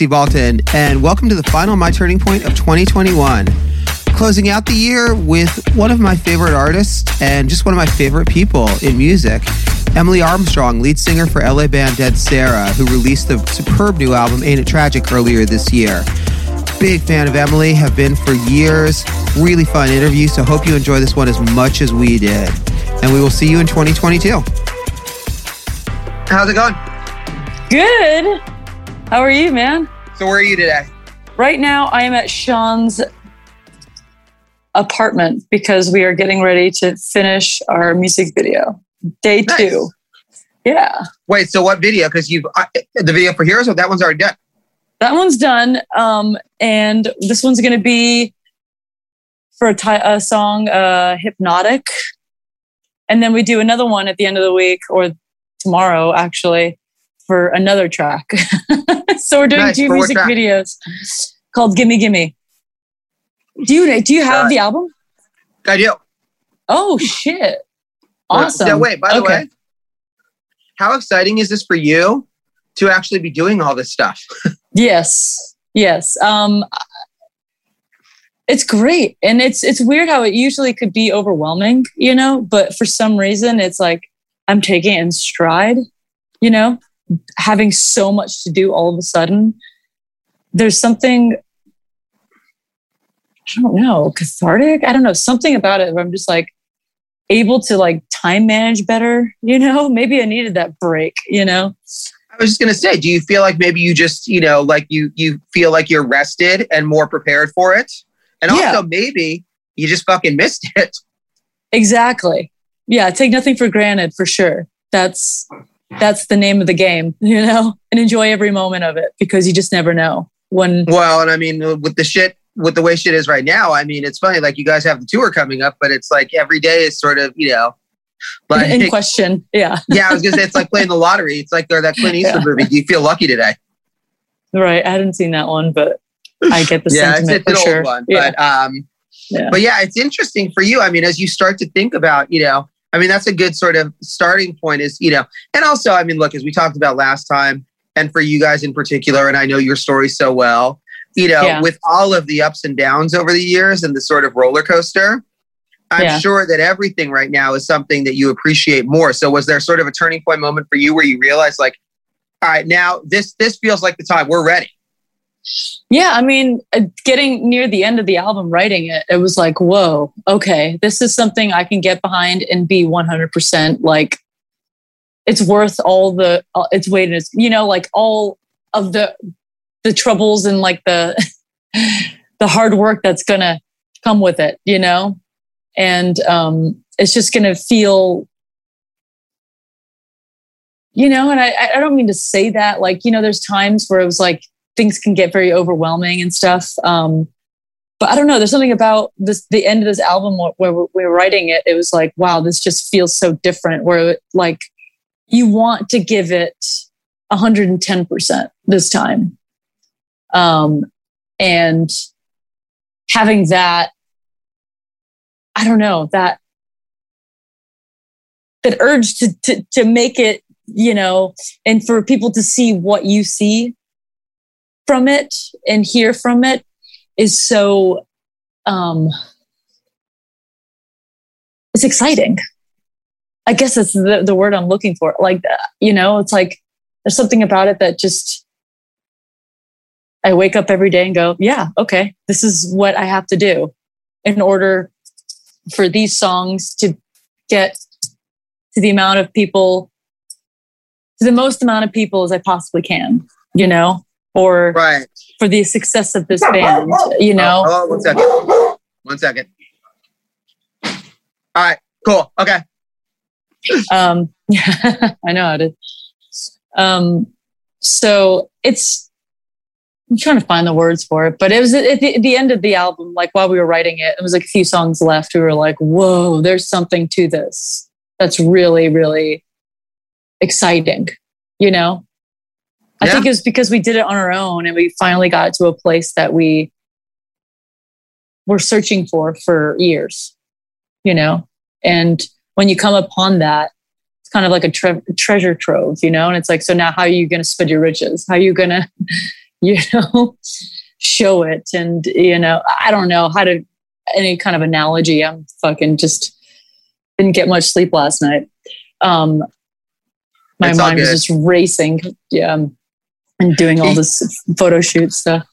Hey, this is Steve Baltin, and welcome to the final My Turning Point of 2021. Closing out the year with one of my favorite artists and just one of my favorite people in music, Emily Armstrong, lead singer for LA band Dead Sara, who released the superb new album Ain't It Tragic earlier this year. Big fan of Emily, have been for years. Really fun interview, so hope you enjoy this one as much as we did. And we will see you in 2022. How's it going? Good. How are you, man? So, where are you today? Right now, I am at Sean's apartment because we are getting ready to finish our music video. Day Nice. two. Yeah. Wait, so what video? Because you've uh, the video for Heroes, or that one's already done. That one's done. Um, and this one's going to be for a song, uh, Hypnotic. And then we do another one at the end of the week or tomorrow, actually, for another track. so we're doing Nice. two music videos called Gimme Gimme. Do you, do you have it. the album? I do. Oh, shit. Well, Awesome. Yeah, wait, by the Okay. way, how exciting is this for you to actually be doing all this stuff? Yes. Yes. Um it's great. And it's it's weird how it usually could be overwhelming, you know, but for some reason it's like I'm taking it in stride, you know, having so much to do all of a sudden. There's something I don't know, cathartic. I don't know, something about it where I'm just like able to like time manage better, you know? Maybe I needed that break, you know? I was just gonna say, do you feel like maybe you just, you know, like you you feel like you're rested and more prepared for it? And Yeah. also maybe you just fucking missed it. Exactly. Yeah, take nothing for granted for sure. That's that's the name of the game, you know? And enjoy every moment of it because you just never know when Well, and I mean, with the shit, with the way shit is right now, I mean, it's funny. Like you guys have the tour coming up, but it's like every day is sort of, you know, like in question. Yeah. yeah, I was gonna say it's like playing the lottery. It's like or that Clint Eastwood movie. Do you feel lucky today? Right. I hadn't seen that one, but I get the yeah, it's, sentiment it's an for sure. old one, yeah. but um, Yeah. but yeah, it's interesting for you. I mean, as you start to think about, you know, I mean, that's a good sort of starting point. Is you know, and also, I mean, look, as we talked about last time, and for you guys in particular, and I know your story so well. You know, Yeah. with all of the ups and downs over the years and the sort of roller coaster, I'm Yeah. sure that everything right now is something that you appreciate more. So, was there sort of a turning point moment for you where you realized, like, all right, now this this feels like the time we're ready. Yeah, I mean, uh, getting near the end of the album, writing it, it was like, whoa, okay, this is something I can get behind and be 100% like, it's worth all the, uh, its weight in its, you know, like all of the, the troubles and like the, the hard work that's gonna come with it, you know? And um, it's just gonna feel, you know, and I, I don't mean to say that, like, you know, there's times where it was like, things can get very overwhelming and stuff. Um, but I don't know. There's something about this the end of this album wh- where we we're writing it. It was like, wow, this just feels so different. Where like you want to give it 110 percent this time, um, and having that, I don't know that that urge to to to make it, you know, and for people to see what you see from it and hear from it is so um it's exciting. I guess that's the, the word i'm looking for. Like you know it's like there's something about it that just i wake up every day and go yeah okay this is what i have to do in order for these songs to get to the amount of people to the most amount of people as i possibly can you know or Right. for the success of this band, you know? Oh, hold on one second. One second. All right. Cool. Okay. Um, yeah, I know how to. Um, so it's, I'm trying to find the words for it, but it was at the, at the end of the album, like while we were writing it, it was like a few songs left. We were like, whoa, there's something to this that's really, really exciting, you know? I Yeah. think it was because we did it on our own and we finally got to a place that we were searching for for years, you know? And when you come upon that, it's kind of like a tre- treasure trove, you know? And it's like, so now how are you going to spend your riches? How are you going to you know, show it. And, you know, I don't know how to, any kind of analogy. I'm fucking just didn't get much sleep last night. Um, my mind was just racing. Yeah. And doing all this photo shoot stuff.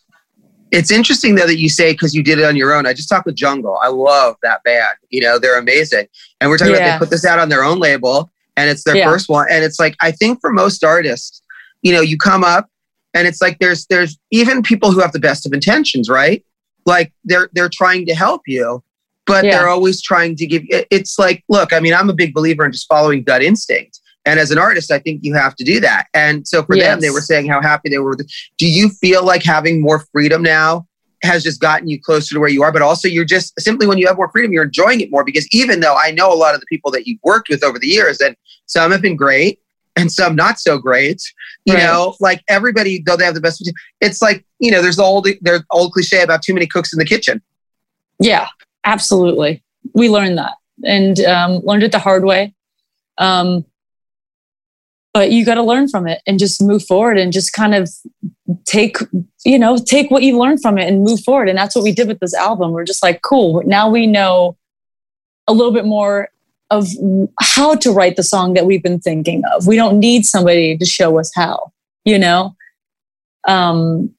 It's interesting though that you say because you did it on your own. I just talked with Jungle. I love that band. You know, they're amazing. And we're talking yeah. about they put this out on their own label and it's their yeah. first one. And it's like I think for most artists, you know, you come up and it's like there's there's even people who have the best of intentions, right? Like they're they're trying to help you, but yeah. they're always trying to give it's like, look, I mean, I'm a big believer in just following gut instinct. And as an artist, I think you have to do that. And so for yes. them, they were saying how happy they were. Do you feel like having more freedom now has just gotten you closer to where you are? But also, you're just simply when you have more freedom, you're enjoying it more because even though I know a lot of the people that you've worked with over the years, and some have been great and some not so great, you right. know, like everybody, though they have the best, it's like, you know, there's the old, there's old cliche about too many cooks in the kitchen. Yeah, absolutely. We learned that and um, learned it the hard way. Um, but you got to learn from it and just move forward and just kind of take you know take what you learned from it and move forward. And that's what we did with this album. We're just like cool. Now we know a little bit more of how to write the song that we've been thinking of. We don't need somebody to show us how you know? Um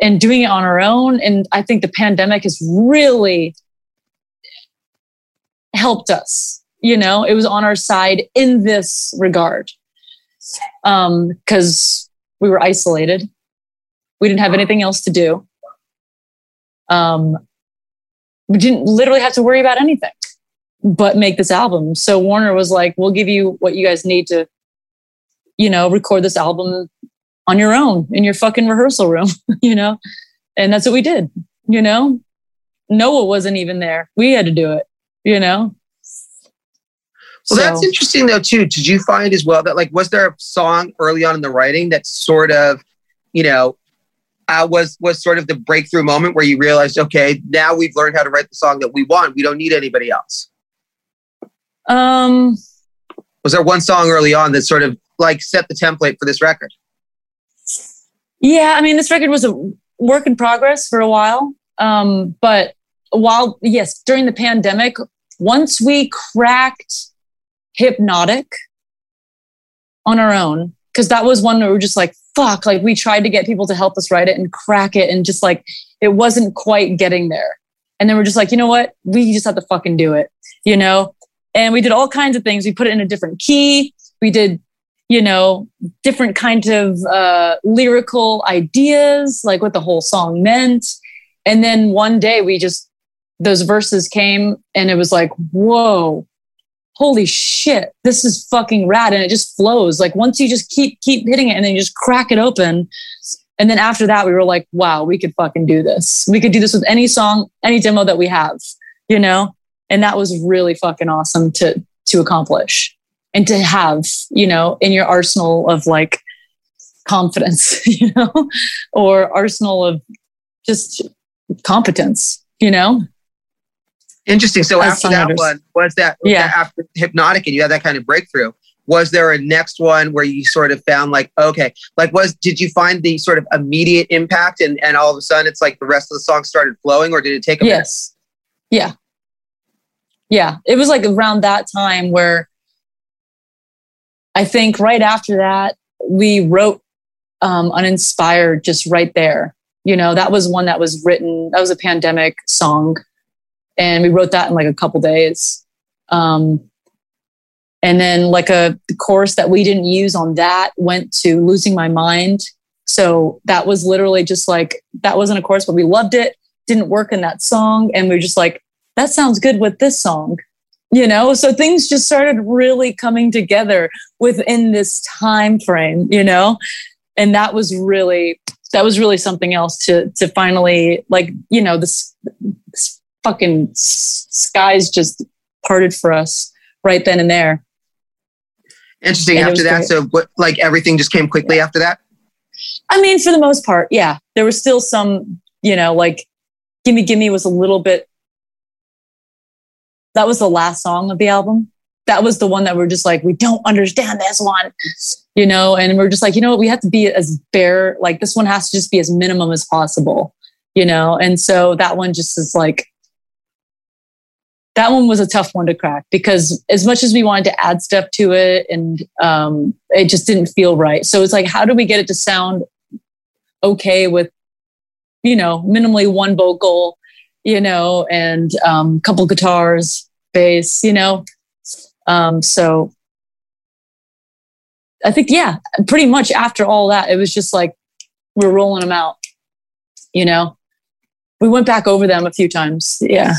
and doing it on our own. And i think the pandemic has really helped us you know? It was on our side in this regard because um, we were isolated. We didn't have anything else to do. Um, we didn't literally have to worry about anything but make this album. So Warner was like, "We'll give you what you guys need to, you know, record this album on your own in your fucking rehearsal room," you know, and that's what we did. You know, Noah wasn't even there. We had to do it. You know, well, so, that's interesting though too. Did you find as well that like was there a song early on in the writing that sort of, you know, uh, was was sort of the breakthrough moment where you realized, okay, now we've learned how to write the song that we want. We don't need anybody else. Um, was there one song early on that sort of like set the template for this record? Yeah, I mean, this record was a work in progress for a while. Um, but while yes, during the pandemic, once we cracked hypnotic on our own. Because that was one where we were just like fuck like we tried to get people to help us write it and crack it and just like it wasn't quite getting there. And then we're just like you know what? We just have to fucking do it you know? And we did all kinds of things. We put it in a different key. We did you know different kind of uh, lyrical ideas like what the whole song meant. And then one day we just those verses came and it was like whoa holy shit, this is fucking rad. And it just flows. Like once you just keep, keep hitting it and then you just crack it open. And then after that, we were like, wow, we could fucking do this. We could do this with any song, any demo that we have, you know? And that was really fucking awesome to, to accomplish and to have, you know, in your arsenal of like confidence, you know, or arsenal of just competence, you know? Interesting. So after that one, was that yeah. after hypnotic and you had that kind of breakthrough? Was there a next one where you sort of found like, okay, like was did you find the sort of immediate impact and, and all of a sudden it's like the rest of the song started flowing or did it take a Yes. Minute? Yeah. Yeah. It was like around that time where I think right after that, we wrote um, Uninspired just right there. You know, that was one that was written, that was a pandemic song and we wrote that in like a couple days. Um, and then like a course that we didn't use on that went to losing my mind. So that was literally just like that wasn't a course, but we loved it. Didn't work in that song, and we were just like, that sounds good with this song, you know. So things just started really coming together within this time frame, you know, and that was really that was really something else to to finally like you know this, this fucking skies just parted for us right then and there. Interesting. And after that, great. so what, like everything just came quickly yeah. after that. I mean, for the most part, yeah. There was still some, you know, like "Gimme Gimme" was a little bit. That was the last song of the album that was the one that we're just like, we don't understand this one, you know, and we're just like, you know what, we have to be as bare, like this one has to just be as minimum as possible, you know, and so that one just is like, that one was a tough one to crack because as much as we wanted to add stuff to it and um, it just didn't feel right. So it's like, how do we get it to sound okay with, you know, minimally one vocal, you know, and a um, couple guitars, bass, you know, um, so I think, yeah, pretty much after all that, it was just like we're rolling them out, you know. We went back over them a few times. Yeah.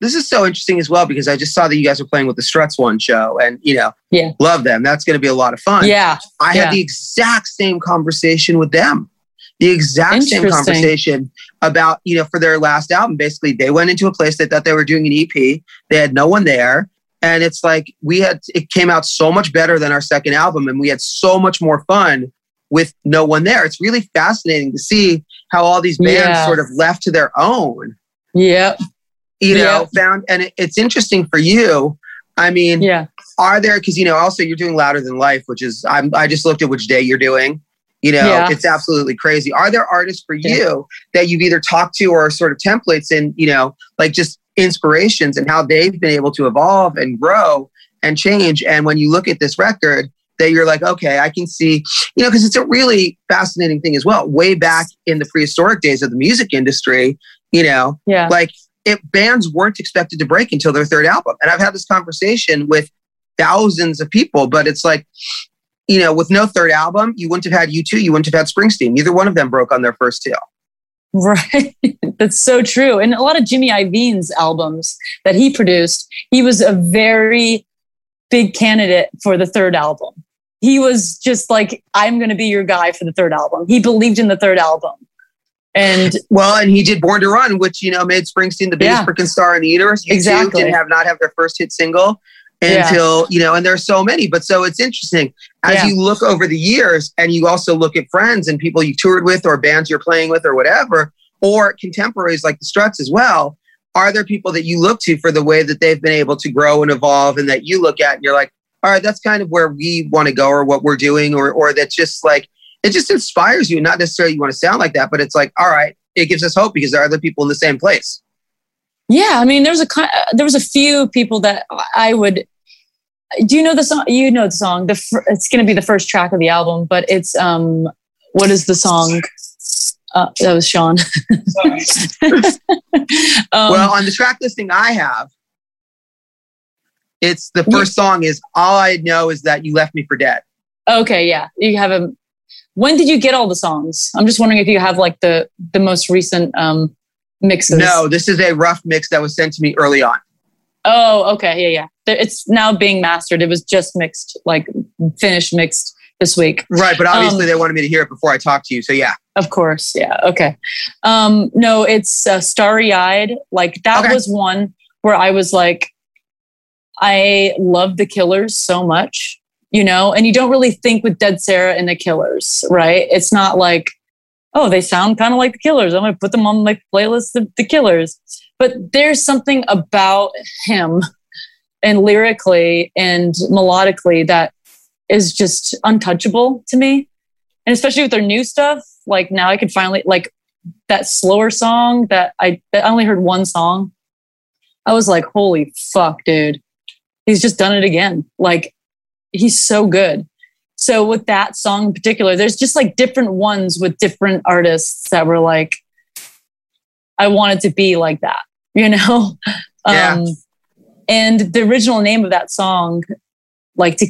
This is so interesting as well because I just saw that you guys were playing with the Struts one show and, you know, yeah, love them. That's going to be a lot of fun. Yeah. I yeah. had the exact same conversation with them. The exact same conversation about, you know, for their last album. Basically, they went into a place they thought they were doing an EP. They had no one there and it's like we had it came out so much better than our second album and we had so much more fun with no one there it's really fascinating to see how all these bands yeah. sort of left to their own yep you know found and it, it's interesting for you i mean yeah are there because you know also you're doing louder than life which is i'm i just looked at which day you're doing you know yeah. it's absolutely crazy are there artists for yeah. you that you've either talked to or sort of templates in you know like just inspirations and how they've been able to evolve and grow and change. And when you look at this record, that you're like, okay, I can see, you know, because it's a really fascinating thing as well. Way back in the prehistoric days of the music industry, you know, yeah. like it bands weren't expected to break until their third album. And I've had this conversation with thousands of people, but it's like, you know, with no third album, you wouldn't have had U2, you wouldn't have had Springsteen. Neither one of them broke on their first deal. Right. That's so true. And a lot of Jimmy Iovine's albums that he produced, he was a very big candidate for the third album. He was just like, I'm going to be your guy for the third album. He believed in the third album. And well, and he did Born to Run, which, you know, made Springsteen the biggest yeah, freaking star in the universe. You exactly. didn't have not have their first hit single until, yeah. you know, and there's so many. But so it's interesting as yeah. you look over the years and you also look at friends and people you toured with or bands you're playing with or whatever, or contemporaries like the Struts as well. Are there people that you look to for the way that they've been able to grow and evolve and that you look at and you're like, all right, that's kind of where we want to go or what we're doing, or or that's just like it just inspires you. Not necessarily you want to sound like that, but it's like, all right, it gives us hope because there are other people in the same place. Yeah, I mean, there's a there was a few people that I would. Do you know the song? You know the song. The it's going to be the first track of the album, but it's um, what is the song? Uh, that was Sean. um, well, on the track listing I have, it's the first song is all I know is that you left me for dead. Okay, yeah, you have a. When did you get all the songs? I'm just wondering if you have like the the most recent um mixes. No, this is a rough mix that was sent to me early on. Oh, okay, yeah, yeah. It's now being mastered. It was just mixed, like finished mixed this week. Right, but obviously um, they wanted me to hear it before I talk to you. So yeah. Of course, yeah. Okay. Um, no, it's uh, starry eyed. Like that okay. was one where I was like, I love the Killers so much, you know, and you don't really think with Dead Sara and the Killers, right? It's not like, oh, they sound kind of like the Killers. I'm going to put them on my playlist of the Killers. But there's something about him and lyrically and melodically that is just untouchable to me. And especially with their new stuff, like now I could finally like that slower song that I that I only heard one song. I was like, holy fuck, dude. He's just done it again. Like he's so good. So with that song in particular, there's just like different ones with different artists that were like, I wanted to be like that, you know? Yeah. Um, and the original name of that song, like to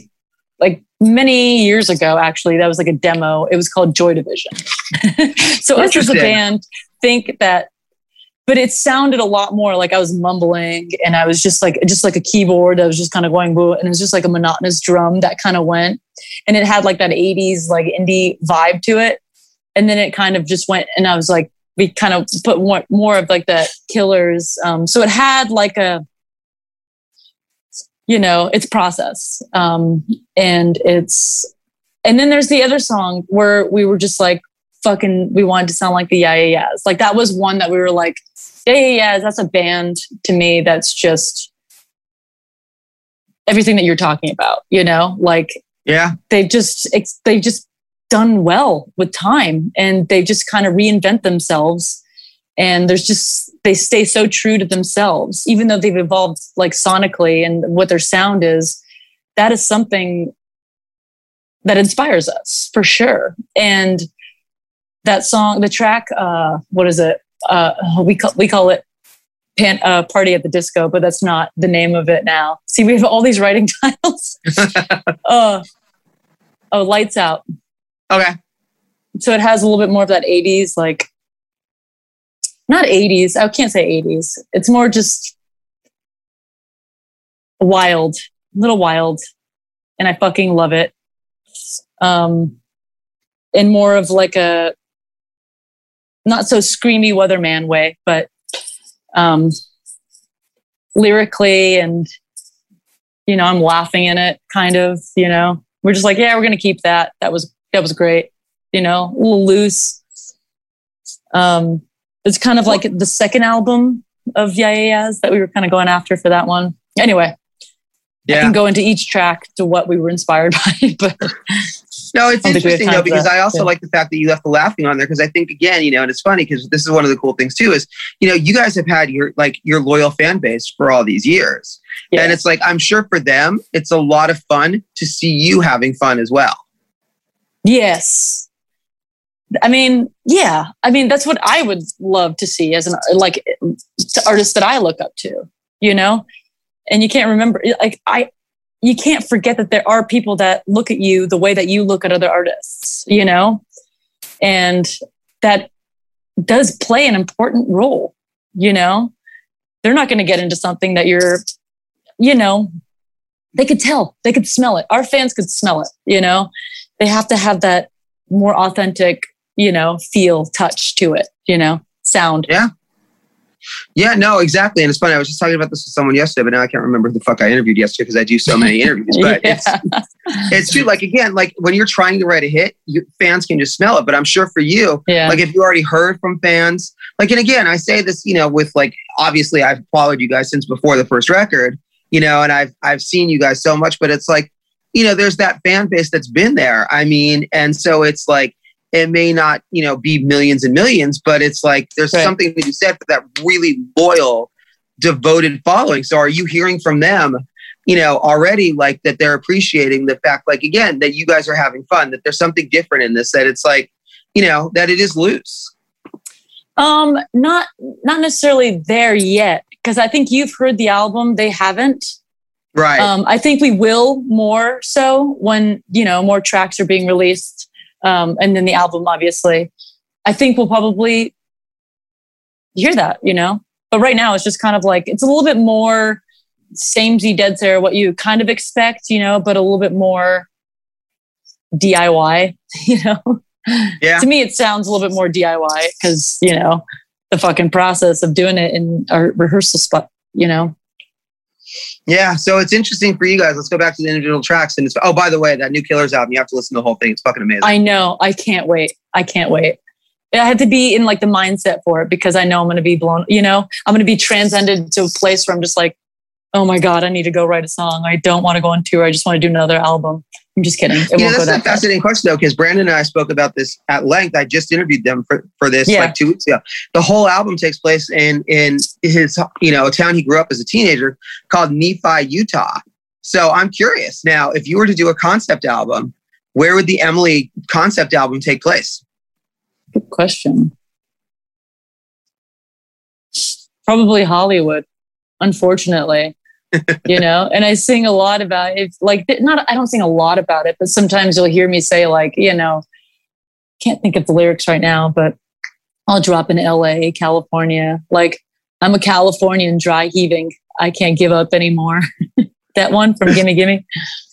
like many years ago, actually, that was like a demo. It was called Joy Division. so us as a band think that, but it sounded a lot more like I was mumbling and I was just like, just like a keyboard that was just kind of going, boo, and it was just like a monotonous drum that kind of went. And it had like that 80s, like indie vibe to it. And then it kind of just went, and I was like, we kind of put more, more of like the killers. Um, so it had like a, you know, it's process. Um, and it's, and then there's the other song where we were just like, fucking, we wanted to sound like the Yeah Yeah Yeahs. Like that was one that we were like, Yeah Yeah Yeahs, that's a band to me that's just, everything that you're talking about, you know, like Yeah. they've just ex- they've just done well with time and they just kind of reinvent themselves and there's just they stay so true to themselves even though they've evolved like sonically and what their sound is that is something that inspires us for sure and that song the track uh what is it? Uh we call we call it Pan, uh, party at the disco but that's not the name of it now. See we have all these writing titles uh oh lights out. Okay. so it has a little bit more of that 80s like not 80s i can't say 80s it's more just wild a little wild and i fucking love it. Um in more of like a not so screamy weatherman way but um lyrically and you know i'm laughing in it kind of you know. We're just like yeah we're gonna keep that. That was that was great you know a little loose. Um it's kind of like the second album of yeah yeah yeahs that we were kind of going after for that one. Anyway i can go into each track to what we were inspired by but No, it's I don't think we have interesting though because. I also Yeah. like the fact that you left the laughing on there because I think again, you know, and it's funny because this is one of the cool things too is you know you guys have had your like your loyal fan base for all these years, yeah. and it's like I'm sure for them it's a lot of fun to see you having fun as well. Yes. I mean, yeah. I mean, that's what I would love to see as an like to artist that I look up to, you know? And you can't remember like I you can't forget that there are people that look at you the way that you look at other artists, you know? And that does play an important role, you know? They're not going to get into something that you're you know, they could tell, they could smell it. Our fans could smell it, you know? they have to have that more authentic, you know, feel, touch to it, you know, sound. Yeah, no, exactly. And it's funny. I was just talking about this with someone yesterday, but now I can't remember who the fuck I interviewed yesterday because I do so many interviews. But Yeah. it's it's true. Like again, like when you're trying to write a hit, you, fans can just smell it. But I'm sure for you, yeah. like if you already heard from fans like and again i say this you know with like obviously i've followed you guys since before the first record you know and i've i've seen you guys so much but it's like you know there's that fan base that's been there i mean and so it's like it may not you know be millions and millions but it's like there's Right. something to be said for that really loyal devoted following so are you hearing from them you know already like that they're appreciating the fact like again that you guys are having fun that there's something different in this that it's like you know that it is loose um, not not necessarily there yet because I think you've heard the album. They haven't. right Um, I think we will more so when you know more tracks are being released, um, and then the album, obviously. I think we'll probably hear that, you know. But right now, it's just kind of like it's a little bit more samey dead Sara, what you kind of expect, you know, but a little bit more DIY, you know. Yeah. to me, it sounds a little bit more DIY because you know the fucking process of doing it in our rehearsal spot, you know. Yeah, so it's interesting for you guys. Let's go back to the individual tracks. And it's oh, by the way, that new Killers album, you have to listen to the whole thing. It's fucking amazing. I know. I can't wait. I can't wait. I had to be in like the mindset for it because I know I'm going to be blown. You know, I'm going to be transcended to a place where I'm just like, oh my god, I need to go write a song. I don't want to go on tour. I just want to do another album. I'm just kidding. It you know, won't go that's a that fascinating question though, because Brandon and I spoke about this at length. I just interviewed them for, for this Yeah. like two weeks ago. The whole album takes place in in his you know a town he grew up as a teenager called Nephi, Utah. So I'm curious now, if you were to do a concept album, where would the Emily concept album take place? Good question. Probably Hollywood, unfortunately. You know, and I sing a lot about it. Like, not, I don't sing a lot about it, but sometimes you'll hear me say, like, you know, can't think of the lyrics right now, but I'll drop in LA, California. Like, I'm a Californian dry heaving. I can't give up anymore. that one from Gimme Gimme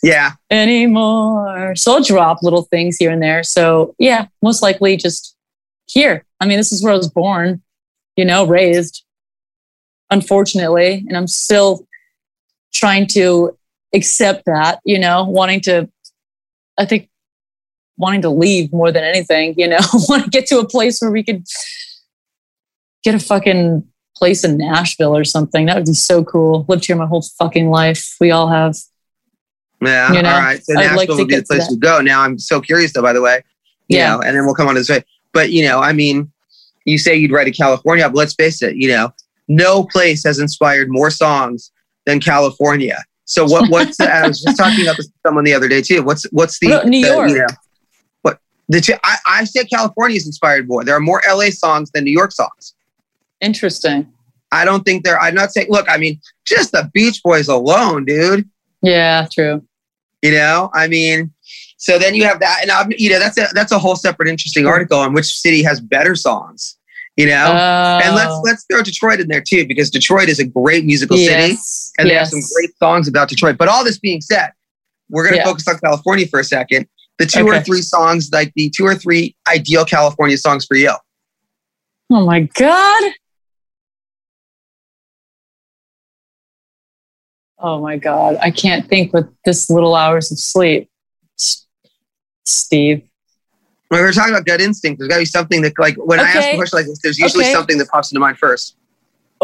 Yeah, anymore. So I'll drop little things here and there. So yeah, most likely just here. I mean, this is where I was born, you know, raised, unfortunately. And I'm still trying to accept that, you know, wanting to, I think, wanting to leave more than anything, you know, want to get to a place where we could get a fucking place in Nashville or something. That would be so cool. Lived here my whole fucking life. We all have. Yeah. You know, all right. So I'd Nashville like would be the get to place to go. Now I'm so curious though, by the way. You Yeah. know, and then we'll come on to this way. But you know, I mean, you say you'd write a California, but let's face it, you know, no place has inspired more songs than California. So what what's the, I was just talking about this with someone the other day too. What's what's the What New the, York? you know, what the I, I say is inspired more. There are more LA songs than New York songs. Interesting. I don't think they're I'm not saying look, I mean, just the Beach Boys alone, dude. Yeah, true. You know, I mean, so then you have that, and I'm, you know, that's a that's a whole separate interesting article on which city has better songs. You know, and let's Oh, let's throw Detroit in there too because Detroit is a great musical city, yes, and they have some great songs about Detroit. But all this being said, we're going to Yeah. focus on California for a second. The two or three songs, like the two or three ideal California songs for you. Oh my god. Oh my god. I can't think with this little hours of sleep. Steve. When we were talking about gut instinct, there's got to be something that, like, when I ask a question like this, there's usually Okay. something that pops into mind first.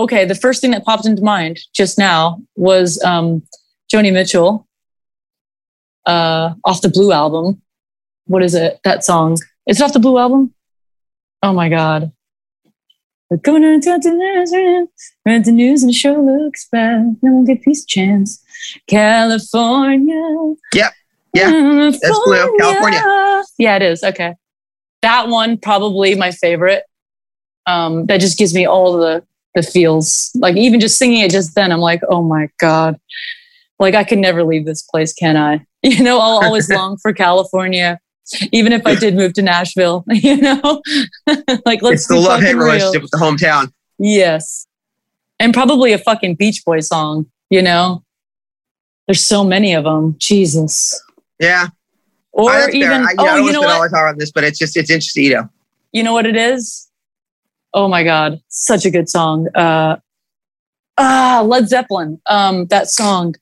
Okay, the first thing that popped into mind just now was um Joni Mitchell uh off the Blue album. What is it? That song. Is it off the Blue album? Oh my god. We're going to talk to. Read the news and the show looks bad. No one get peace chance. California. Yep. Yeah, that's Blue. California. Yeah, it is. Okay. That one probably my favorite. Um, that just gives me all the the feels. Like even just singing it just then, I'm like, oh my God. Like I can never leave this place, can I? You know, I'll always long for California. Even if I did move to Nashville, you know, like let's it's the love hate relationship with the hometown. Yes. And probably a fucking Beach Boy song, you know? There's so many of them. Jesus. Yeah, Or I- fair. even, I, yeah, oh, don't you know what? time on this, but it's just it's interesting, you know. You know what it is? Oh my God. Such a good song. Uh, ah, Led Zeppelin. Um, that song.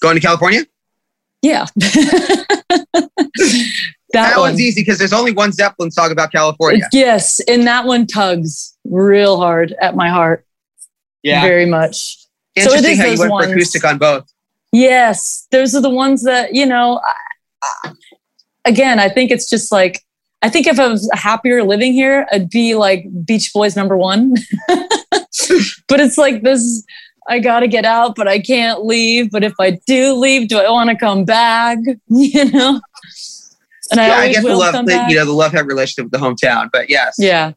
Going to California? Yeah. That, that one. one's easy because there's only one Zeppelin song about California. Yes. And that one tugs real hard at my heart. Yeah, very much. so it Interesting is how you went ones. for acoustic on both. Yes, those are the ones that, you know, I- again, I think it's just like, I think if I was happier living here, I'd be like Beach Boys number one. but it's like this I got to get out, but I can't leave. But if I do leave, do I want to come back? You know? And I yeah, I always get the love, the, you know, the love hate relationship with the hometown. But yes, yeah.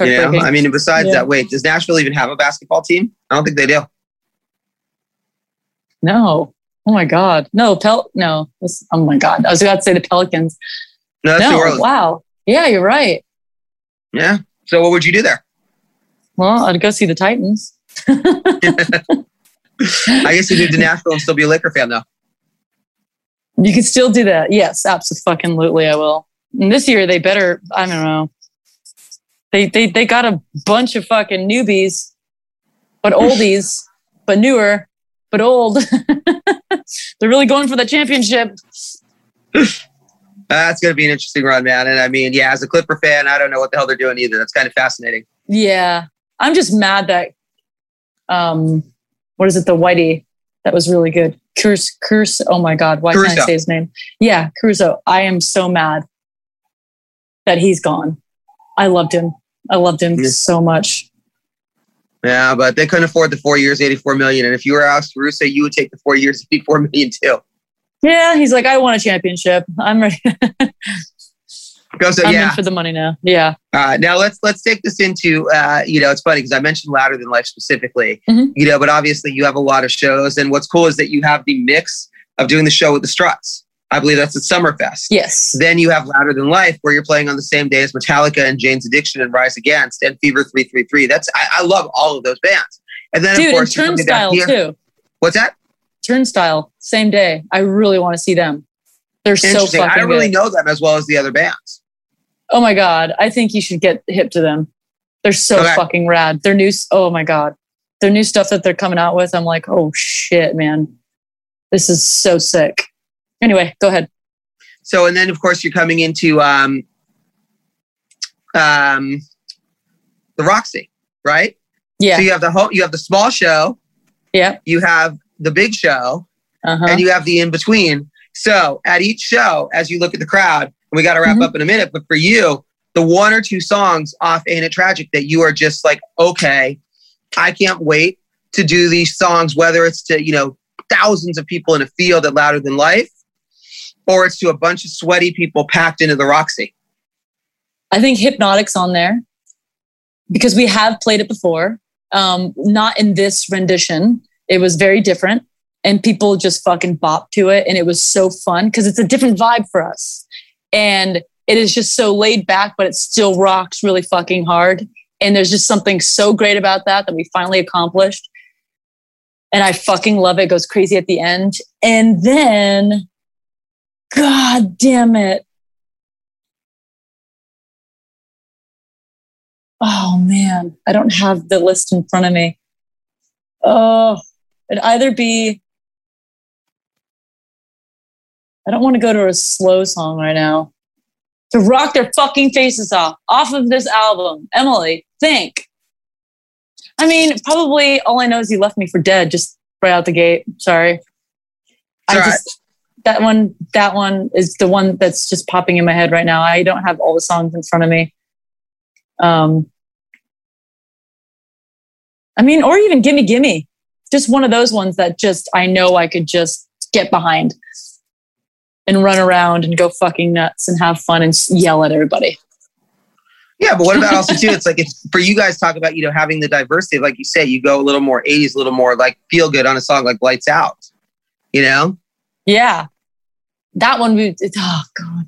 You know. I mean, besides Yeah. that, wait, does Nashville even have a basketball team? I don't think they do. no. Oh my God. No, Pel, no. This- oh my God. I was about to say the Pelicans. No, no. Wow. Yeah, you're right. Yeah. So what would you do there? Well, I'd go see the Titans. I guess you moved to Nashville and still be a Laker fan, though. You can still do that. Yes, absolutely. I will. And this year they better. I don't know. They they they got a bunch of fucking newbies, but oldies, but newer, but old. They're really going for the championship. That's going to be an interesting run, man. And I mean, yeah, as a Clipper fan, I don't know what the hell they're doing either. That's kind of fascinating. Yeah, I'm just mad that. Um, what is it? The Whitey that was really good. Curse, curse. Oh my God! Why can't I say his name? Yeah, Caruso. I am so mad that he's gone. I loved him. I loved him Yeah. so much. Yeah, but they couldn't afford the four years, 84 million. And if you were Alex Caruso, you would take the four years, 84 million too. Yeah, he's like, I want a championship. I'm ready. Go so I'm yeah. in for the money now. Yeah. Uh, now let's let's take this into uh, you know it's funny because I mentioned Louder Than Life specifically, Mhm. you know, but obviously you have a lot of shows, and what's cool is that you have the mix of doing the show with the Struts. I believe that's at Summerfest. Yes. Then you have Louder Than Life, where you're playing on the same day as Metallica and Jane's Addiction and Rise Against and Fever 333. That's I, I love all of those bands. And then Dude, of course you're Turnstile too. What's that? Turnstile, same day. I really want to see them. They're so fucking I don't really good. know them as well as the other bands. Oh my god, I think you should get hip to them. They're so Okay. fucking rad. Their new, oh my god, their new stuff that they're coming out with. I'm like, oh shit, man, this is so sick. Anyway, go ahead. So, and then of course you're coming into um, um, the Roxy, right? Yeah, So you have the whole, you have the small show, yeah, you have the big show, uh huh. and you have the in between. So at each show, as you look at the crowd, and we got to wrap Mhm. up in a minute, but for you, the one or two songs off Ain't It Tragic that you are just like, okay, I can't wait to do these songs, whether it's to, you know, thousands of people in a field at Louder Than Life, or it's to a bunch of sweaty people packed into the Roxy. I think Hypnotic's on there because we have played it before. Um, not in this rendition. It was very different. And people just fucking bop to it. And it was so fun because it's a different vibe for us. And it is just so laid back, but it still rocks really fucking hard. And there's just something so great about that that we finally accomplished. And I fucking love it. It goes crazy at the end. And then, God damn it. Oh man, I don't have the list in front of me. Oh, it'd either be. I don't want to go to a slow song right now. To rock their fucking faces off, off of this album. Emily, think. I mean, probably all I know is you left me for dead just right out the gate. Sorry. I all just that one that one is the one that's just popping in my head right now. I don't have all the songs in front of me. Um I mean, or even Gimme Gimme. Just one of those ones that just I know I could just get behind and run around and go fucking nuts and have fun and yell at everybody. Yeah, but what about also too? It's like it's for you guys talk about you know having the diversity. Like you say, you go a little more '80s, a little more like feel good on a song like "Lights Out." You know, Yeah. That one, we, it's, oh God.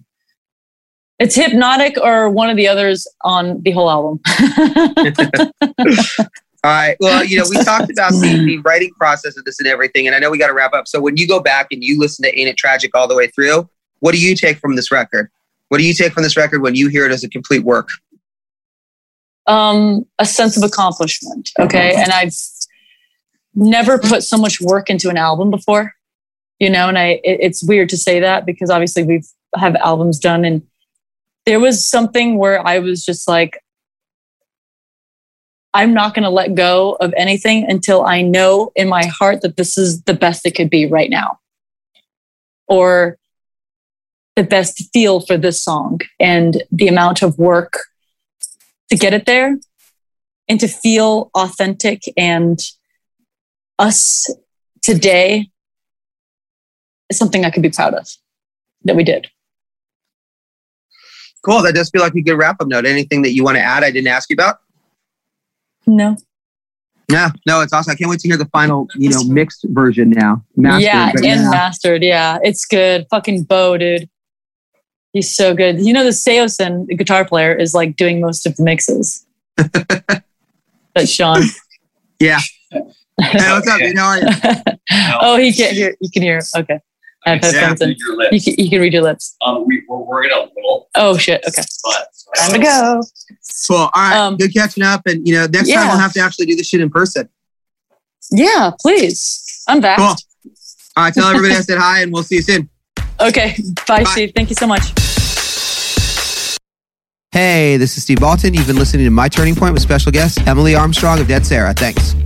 It's hypnotic or one of the others on the whole album. All right. Well, you know, we talked about the, the writing process of this and everything, and I know we got to wrap up. So when you go back and you listen to "Ain't It Tragic" all the way through, what do you take from this record? What do you take from this record when you hear it as a complete work? um, a sense of accomplishment. Okay. And I've never put so much work into an album before, you know, and I, it, it's weird to say that because obviously we've have albums done and there was something where I was just like, I'm not going to let go of anything until I know in my heart that this is the best it could be right now. Or the best feel for this song and the amount of work to get it there and to feel authentic and us today is something I could be proud of that we did. Cool. That does feel like a good wrap up note. Anything that you want to add? I didn't ask you about. No. Yeah. No, it's awesome. I can't wait to hear the final, you know, mixed version now. Mastered, yeah, but and yeah. mastered. Yeah, it's good. Fucking Bo, dude. He's so good. You know, the Seosin, the guitar player, is like doing most of the mixes. That's Sean. Yeah. Hey, what's up, dude? How are you? oh, he can't hear. You can hear. Okay. I have Except headphones in. read your lips. You can, you can read your lips. Um, we, we're working a little, Oh shit. Okay. but Time to go. Cool. All right. Um, good catching up. And, you know, next time we'll have to actually do this shit in person. Yeah, please. I'm back. Cool. All right. Tell everybody I said hi and we'll see you soon. Okay. Bye, Bye. Steve. Thank you so much. Hey, this is Steve Baltin. You've been listening to My Turning Point with special guest Emily Armstrong of Dead Sara. Thanks.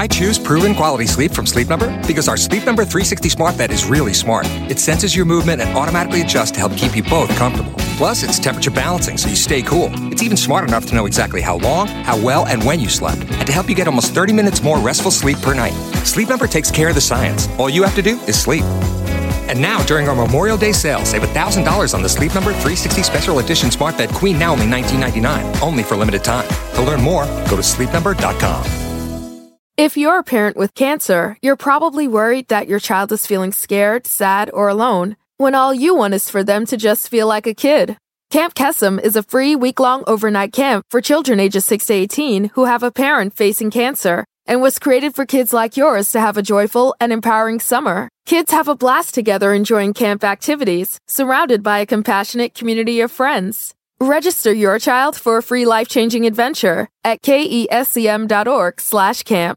Why choose proven quality sleep from Sleep Number? Because our Sleep Number 360 smart bed is really smart. It senses your movement and automatically adjusts to help keep you both comfortable. Plus, it's temperature balancing so you stay cool. It's even smart enough to know exactly how long, how well, and when you slept, and to help you get almost 30 minutes more restful sleep per night. Sleep Number takes care of the science. All you have to do is sleep. And now, during our Memorial Day sale, save $1,000 on the Sleep Number 360 Special Edition Smart Bed Queen now only $19.99, only for limited time. To learn more, go to sleepnumber.com. If you're a parent with cancer, you're probably worried that your child is feeling scared, sad, or alone, when all you want is for them to just feel like a kid. Camp Kesem is a free week long overnight camp for children ages 6 to 18 who have a parent facing cancer and was created for kids like yours to have a joyful and empowering summer. Kids have a blast together enjoying camp activities, surrounded by a compassionate community of friends. Register your child for a free life-changing adventure at kesem.org/camp.